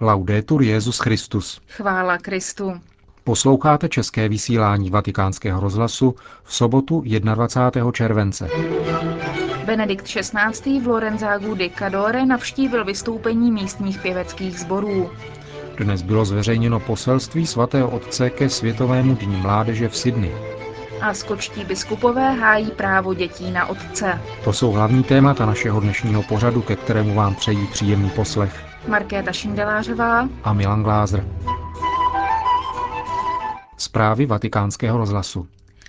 Laudetur Jezus Christus. Chvála Kristu. Posloucháte české vysílání Vatikánského rozhlasu v sobotu 21. července. Benedikt XVI. v Lorenzágu di Cadore navštívil vystoupení místních pěveckých sborů. Dnes bylo zveřejněno poselství svatého otce ke Světovému dní mládeže v Sydney. A skočtí biskupové hájí právo dětí na otce. To jsou hlavní témata našeho dnešního pořadu, ke kterému vám přejí příjemný poslech. Markéta Šindelářová a Milan Glázer. Zprávy vatikánského rozhlasu.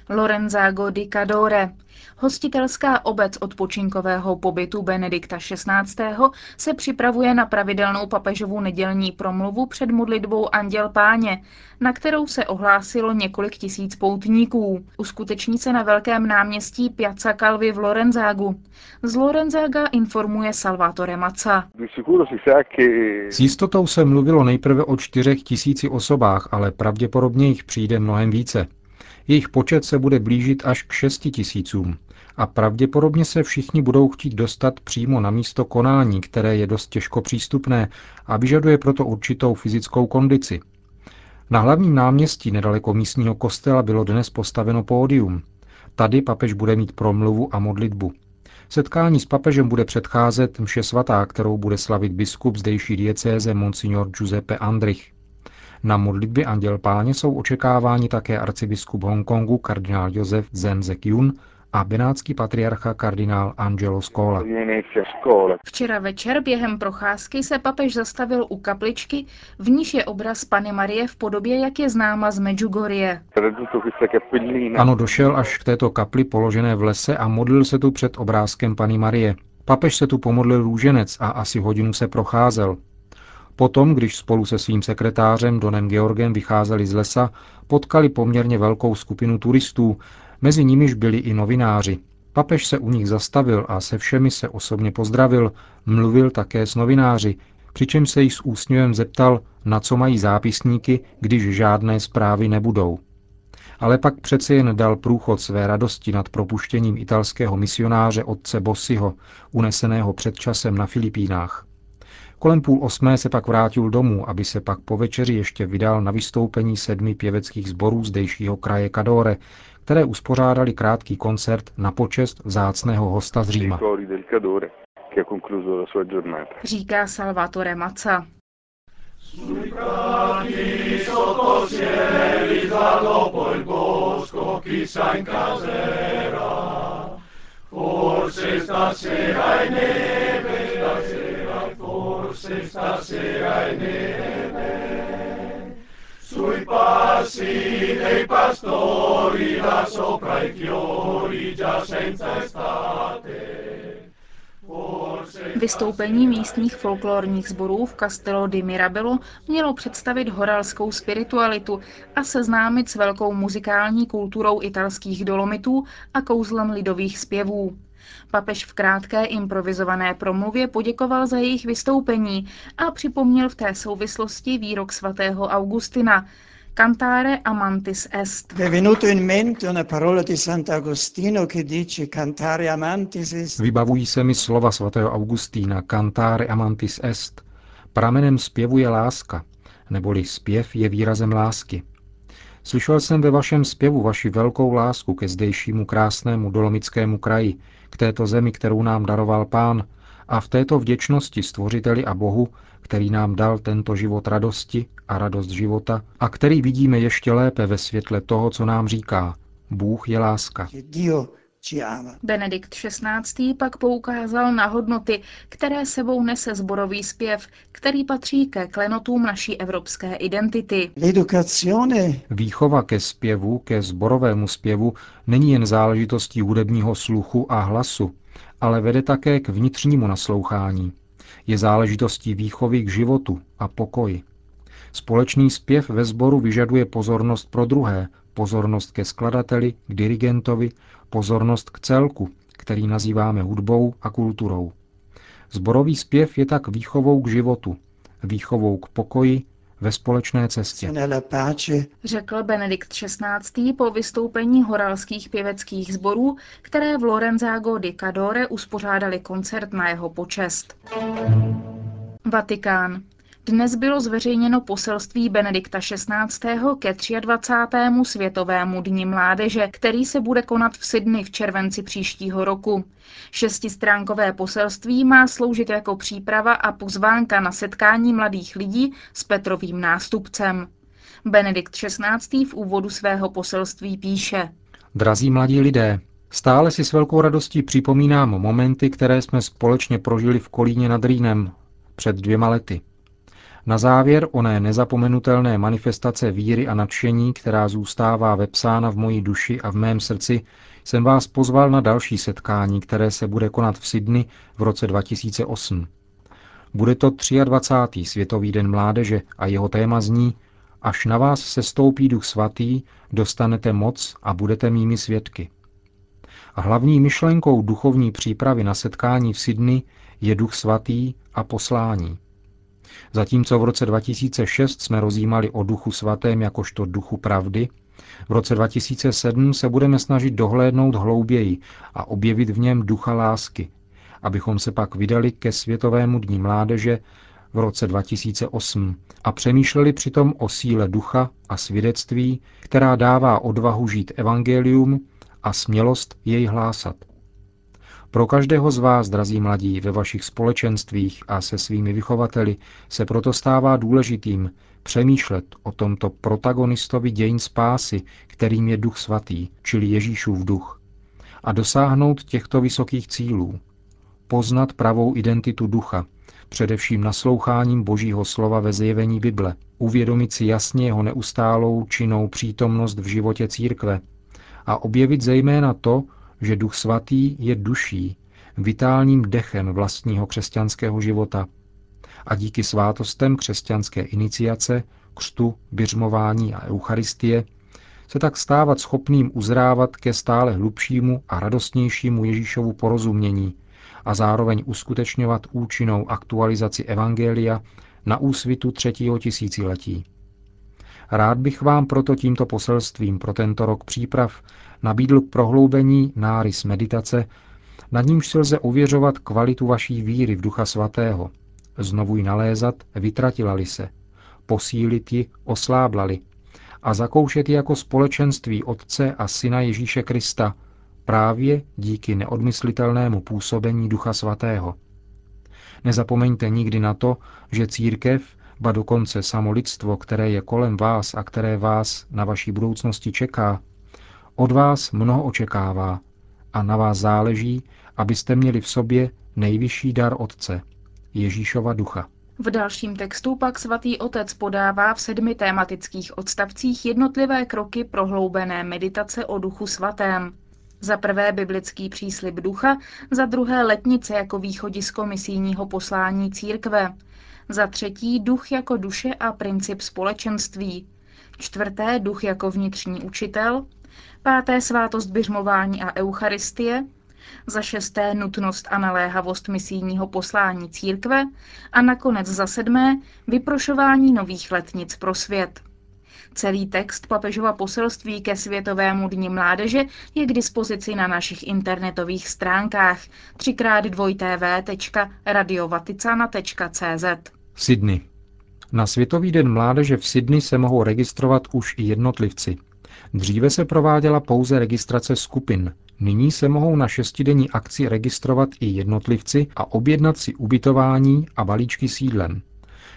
Lorenzago di Cadore. Hostitelská obec odpočinkového pobytu Benedikta XVI. se připravuje na pravidelnou papežovu nedělní promluvu před modlitbou Anděl Páně, na kterou se ohlásilo několik tisíc poutníků. Uskuteční se na velkém náměstí Piazza Calvi v Lorenzágu. Z Lorenzága informuje Salvatore Maca. S jistotou se mluvilo nejprve o čtyřech tisíci osobách, ale pravděpodobně jich přijde mnohem více. Jejich počet se bude blížit až k šesti tisícům a pravděpodobně se všichni budou chtít dostat přímo na místo konání, které je dost těžko přístupné a vyžaduje proto určitou fyzickou kondici. Na hlavním náměstí nedaleko místního kostela bylo dnes postaveno pódium. Tady papež bude mít promluvu a modlitbu. Setkání s papežem bude předcházet mše svatá, kterou bude slavit biskup zdejší diecéze Monsignor Giuseppe Andrich. Na modlitbě Anděl Páně jsou očekáváni také arcibiskup Hongkongu kardinál Josef Zenzek Jun a benátský patriarcha kardinál Angelo Scola. Včera večer během procházky se papež zastavil u kapličky, v níž je obraz Pany Marie v podobě, jak je známa z Medjugorje. Ano, došel až k této kapli položené v lese a modlil se tu před obrázkem Pany Marie. Papež se tu pomodlil růženec a asi hodinu se procházel. Potom, když spolu se svým sekretářem Donem Georgem vycházeli z lesa, potkali poměrně velkou skupinu turistů, mezi nimiž byli i novináři. Papež se u nich zastavil a se všemi se osobně pozdravil, mluvil také s novináři, přičemž se jich s úsměvem zeptal, na co mají zápisníky, když žádné zprávy nebudou. Ale pak přece jen dal průchod své radosti nad propuštěním italského misionáře otce Bossiho, uneseného před časem na Filipínách. Kolem půl osmé se pak vrátil domů, aby se pak po večeři ještě vydal na vystoupení sedmi pěveckých sborů zdejšího kraje Cadore, které uspořádali krátký koncert na počest vzácného hosta z Říma. Říká Salvatore Maca. Forse stasera è neve, Sui passi dei pastori, là sopra i fiori, già senza estate. Vystoupení místních folklorních sborů v Castello di Mirabello mělo představit horalskou spiritualitu a seznámit s velkou muzikální kulturou italských dolomitů a kouzlem lidových zpěvů. Papež v krátké improvizované promluvě poděkoval za jejich vystoupení a připomněl v té souvislosti výrok svatého Augustina, Cantare amantis est. Vybavují se mi slova svatého Augustína Cantare amantis est. Pramenem zpěvu je láska, neboli zpěv je výrazem lásky. Slyšel jsem ve vašem zpěvu vaši velkou lásku ke zdejšímu krásnému dolomickému kraji, k této zemi, kterou nám daroval pán, a v této vděčnosti stvořiteli a Bohu který nám dal tento život radosti a radost života a který vidíme ještě lépe ve světle toho, co nám říká. Bůh je láska. Benedikt XVI. pak poukázal na hodnoty, které sebou nese zborový zpěv, který patří ke klenotům naší evropské identity. Výchova ke zpěvu, ke zborovému zpěvu, není jen záležitostí hudebního sluchu a hlasu, ale vede také k vnitřnímu naslouchání je záležitostí výchovy k životu a pokoji. Společný zpěv ve sboru vyžaduje pozornost pro druhé, pozornost ke skladateli, k dirigentovi, pozornost k celku, který nazýváme hudbou a kulturou. Zborový zpěv je tak výchovou k životu, výchovou k pokoji ve společné cestě. Řekl Benedikt XVI. po vystoupení horalských pěveckých sborů, které v Lorenzago di Cadore uspořádali koncert na jeho počest. Vatikán. Dnes bylo zveřejněno poselství Benedikta XVI. ke 23. Světovému dni mládeže, který se bude konat v Sydney v červenci příštího roku. Šestistránkové poselství má sloužit jako příprava a pozvánka na setkání mladých lidí s Petrovým nástupcem. Benedikt XVI. v úvodu svého poselství píše. Drazí mladí lidé, stále si s velkou radostí připomínám momenty, které jsme společně prožili v Kolíně nad Rýnem před dvěma lety. Na závěr oné nezapomenutelné manifestace víry a nadšení, která zůstává vepsána v mojí duši a v mém srdci, jsem vás pozval na další setkání, které se bude konat v Sydney v roce 2008. Bude to 23. Světový den mládeže a jeho téma zní Až na vás se stoupí duch svatý, dostanete moc a budete mými svědky. A hlavní myšlenkou duchovní přípravy na setkání v Sydney je duch svatý a poslání. Zatímco v roce 2006 jsme rozjímali o duchu svatém jakožto duchu pravdy, v roce 2007 se budeme snažit dohlédnout hlouběji a objevit v něm ducha lásky, abychom se pak vydali ke Světovému dní mládeže v roce 2008 a přemýšleli přitom o síle ducha a svědectví, která dává odvahu žít evangelium a smělost jej hlásat. Pro každého z vás, drazí mladí, ve vašich společenstvích a se svými vychovateli se proto stává důležitým přemýšlet o tomto protagonistovi dějin spásy, kterým je Duch Svatý, čili Ježíšův duch, a dosáhnout těchto vysokých cílů. Poznat pravou identitu ducha, především nasloucháním Božího slova ve zjevení Bible, uvědomit si jasně jeho neustálou činnou přítomnost v životě církve a objevit zejména to, že Duch Svatý je duší, vitálním dechem vlastního křesťanského života a díky svátostem křesťanské iniciace, křtu, běžmování a eucharistie se tak stávat schopným uzrávat ke stále hlubšímu a radostnějšímu Ježíšovu porozumění a zároveň uskutečňovat účinnou aktualizaci Evangelia na úsvitu třetího tisíciletí. Rád bych vám proto tímto poselstvím pro tento rok příprav nabídl k prohloubení nárys meditace, nad nímž si lze uvěřovat kvalitu vaší víry v Ducha Svatého, znovu ji nalézat, vytratila-li se, posílit ji, osláblali a zakoušet ji jako společenství Otce a Syna Ježíše Krista, právě díky neodmyslitelnému působení Ducha Svatého. Nezapomeňte nikdy na to, že církev, ba dokonce samo lidstvo, které je kolem vás a které vás na vaší budoucnosti čeká, od vás mnoho očekává a na vás záleží, abyste měli v sobě nejvyšší dar Otce, Ježíšova ducha. V dalším textu pak svatý otec podává v sedmi tématických odstavcích jednotlivé kroky prohloubené meditace o duchu svatém. Za prvé biblický příslib ducha, za druhé letnice jako východisko misijního poslání církve, za třetí duch jako duše a princip společenství, čtvrté duch jako vnitřní učitel, páté svátost běžmování a eucharistie, za šesté nutnost a naléhavost misijního poslání církve a nakonec za sedmé vyprošování nových letnic pro svět. Celý text papežova poselství ke Světovému dni mládeže je k dispozici na našich internetových stránkách 3x2tv.radiovaticana.cz Sydney. Na Světový den mládeže v Sydney se mohou registrovat už i jednotlivci. Dříve se prováděla pouze registrace skupin, nyní se mohou na šestidenní akci registrovat i jednotlivci a objednat si ubytování a balíčky sídlem.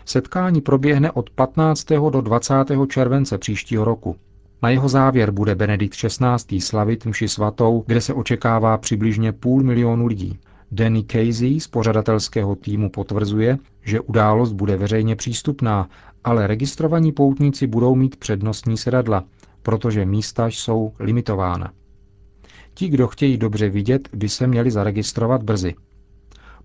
Setkání proběhne od 15. do 20. července příštího roku. Na jeho závěr bude Benedikt XVI. slavit mši svatou, kde se očekává přibližně půl milionu lidí. Danny Casey z pořadatelského týmu potvrzuje, že událost bude veřejně přístupná, ale registrovaní poutníci budou mít přednostní sedadla, protože místa jsou limitována. Ti, kdo chtějí dobře vidět, by se měli zaregistrovat brzy.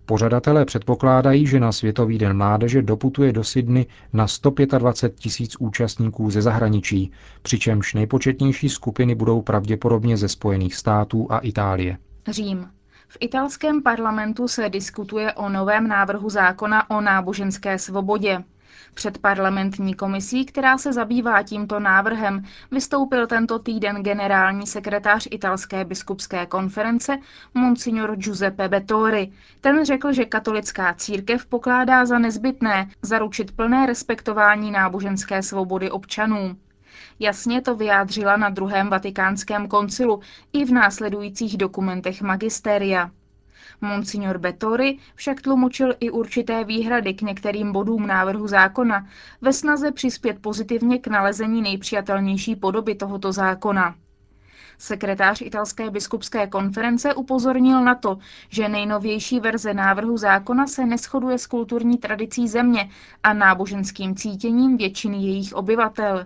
Pořadatelé předpokládají, že na Světový den mládeže doputuje do Sydney na 125 tisíc účastníků ze zahraničí, přičemž nejpočetnější skupiny budou pravděpodobně ze Spojených států a Itálie. Řím. V italském parlamentu se diskutuje o novém návrhu zákona o náboženské svobodě. Před parlamentní komisí, která se zabývá tímto návrhem, vystoupil tento týden generální sekretář italské biskupské konference Monsignor Giuseppe Bettori. Ten řekl, že katolická církev pokládá za nezbytné zaručit plné respektování náboženské svobody občanů. Jasně to vyjádřila na druhém vatikánském koncilu i v následujících dokumentech magistéria. Monsignor Bettori však tlumočil i určité výhrady k některým bodům návrhu zákona ve snaze přispět pozitivně k nalezení nejpřijatelnější podoby tohoto zákona. Sekretář italské biskupské konference upozornil na to, že nejnovější verze návrhu zákona se neschoduje s kulturní tradicí země a náboženským cítěním většiny jejich obyvatel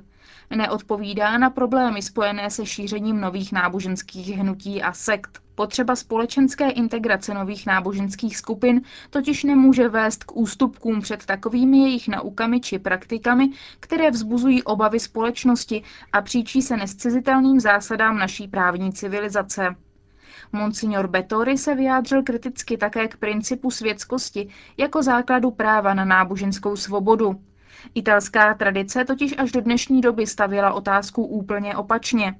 neodpovídá na problémy spojené se šířením nových náboženských hnutí a sekt. Potřeba společenské integrace nových náboženských skupin totiž nemůže vést k ústupkům před takovými jejich naukami či praktikami, které vzbuzují obavy společnosti a příčí se nescizitelným zásadám naší právní civilizace. Monsignor Bettori se vyjádřil kriticky také k principu světskosti jako základu práva na náboženskou svobodu. Italská tradice totiž až do dnešní doby stavěla otázku úplně opačně.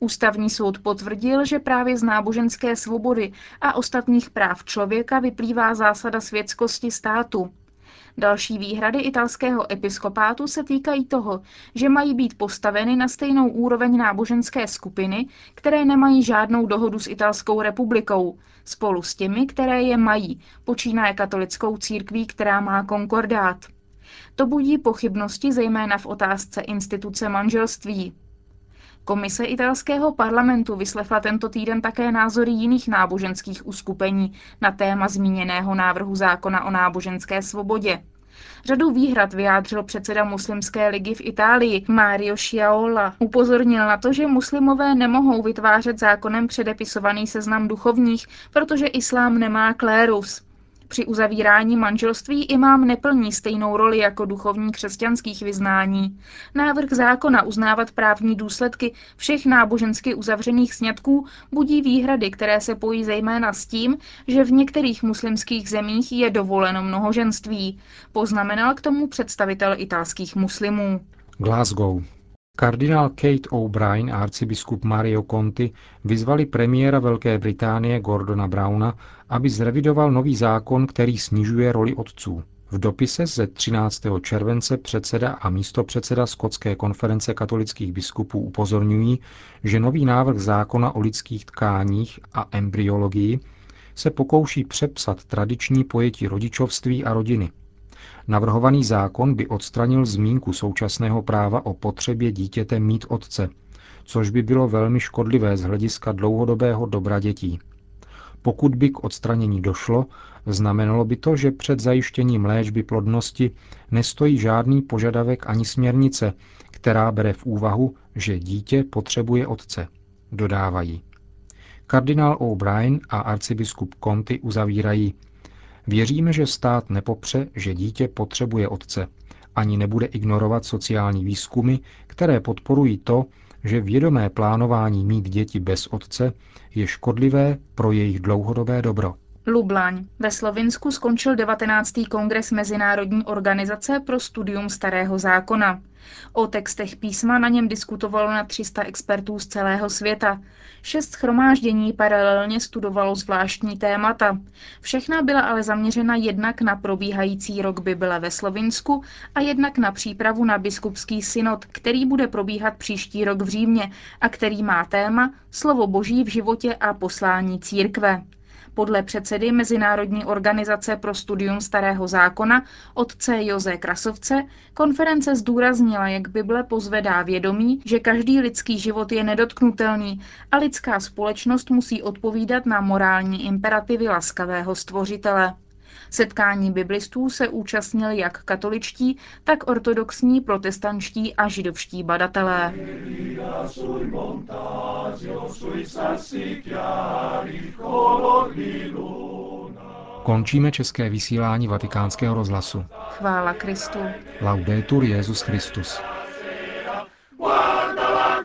Ústavní soud potvrdil, že právě z náboženské svobody a ostatních práv člověka vyplývá zásada světskosti státu. Další výhrady italského episkopátu se týkají toho, že mají být postaveny na stejnou úroveň náboženské skupiny, které nemají žádnou dohodu s Italskou republikou, spolu s těmi, které je mají, počínaje katolickou církví, která má konkordát. To budí pochybnosti zejména v otázce instituce manželství. Komise italského parlamentu vyslechla tento týden také názory jiných náboženských uskupení na téma zmíněného návrhu zákona o náboženské svobodě. Řadu výhrad vyjádřil předseda Muslimské ligy v Itálii Mario Sciaola. Upozornil na to, že muslimové nemohou vytvářet zákonem předepisovaný seznam duchovních, protože islám nemá klérus. Při uzavírání manželství imám neplní stejnou roli jako duchovní křesťanských vyznání. Návrh zákona uznávat právní důsledky všech nábožensky uzavřených sňatků budí výhrady, které se pojí zejména s tím, že v některých muslimských zemích je dovoleno mnohoženství. Poznamenal k tomu představitel italských muslimů. Glasgow. Kardinál Kate O'Brien a arcibiskup Mario Conti vyzvali premiéra Velké Británie Gordona Browna, aby zrevidoval nový zákon, který snižuje roli otců. V dopise ze 13. července předseda a místopředseda Skotské konference katolických biskupů upozorňují, že nový návrh zákona o lidských tkáních a embryologii se pokouší přepsat tradiční pojetí rodičovství a rodiny – Navrhovaný zákon by odstranil zmínku současného práva o potřebě dítěte mít otce, což by bylo velmi škodlivé z hlediska dlouhodobého dobra dětí. Pokud by k odstranění došlo, znamenalo by to, že před zajištěním léčby plodnosti nestojí žádný požadavek ani směrnice, která bere v úvahu, že dítě potřebuje otce, dodávají. Kardinál O'Brien a arcibiskup Conti uzavírají, Věříme, že stát nepopře, že dítě potřebuje otce, ani nebude ignorovat sociální výzkumy, které podporují to, že vědomé plánování mít děti bez otce je škodlivé pro jejich dlouhodobé dobro. Lublaň. Ve Slovinsku skončil 19. kongres Mezinárodní organizace pro studium starého zákona. O textech písma na něm diskutovalo na 300 expertů z celého světa. Šest schromáždění paralelně studovalo zvláštní témata. Všechna byla ale zaměřena jednak na probíhající rok Bible ve Slovinsku a jednak na přípravu na biskupský synod, který bude probíhat příští rok v Římě a který má téma Slovo Boží v životě a poslání církve. Podle předsedy Mezinárodní organizace pro studium starého zákona, otce Joze Krasovce, konference zdůraznila, jak Bible pozvedá vědomí, že každý lidský život je nedotknutelný a lidská společnost musí odpovídat na morální imperativy laskavého stvořitele. Setkání biblistů se účastnili jak katoličtí, tak ortodoxní, protestančtí a židovští badatelé. Končíme české vysílání vatikánského rozhlasu. Chvála Kristu. Laudetur Jezus Christus. Guarda la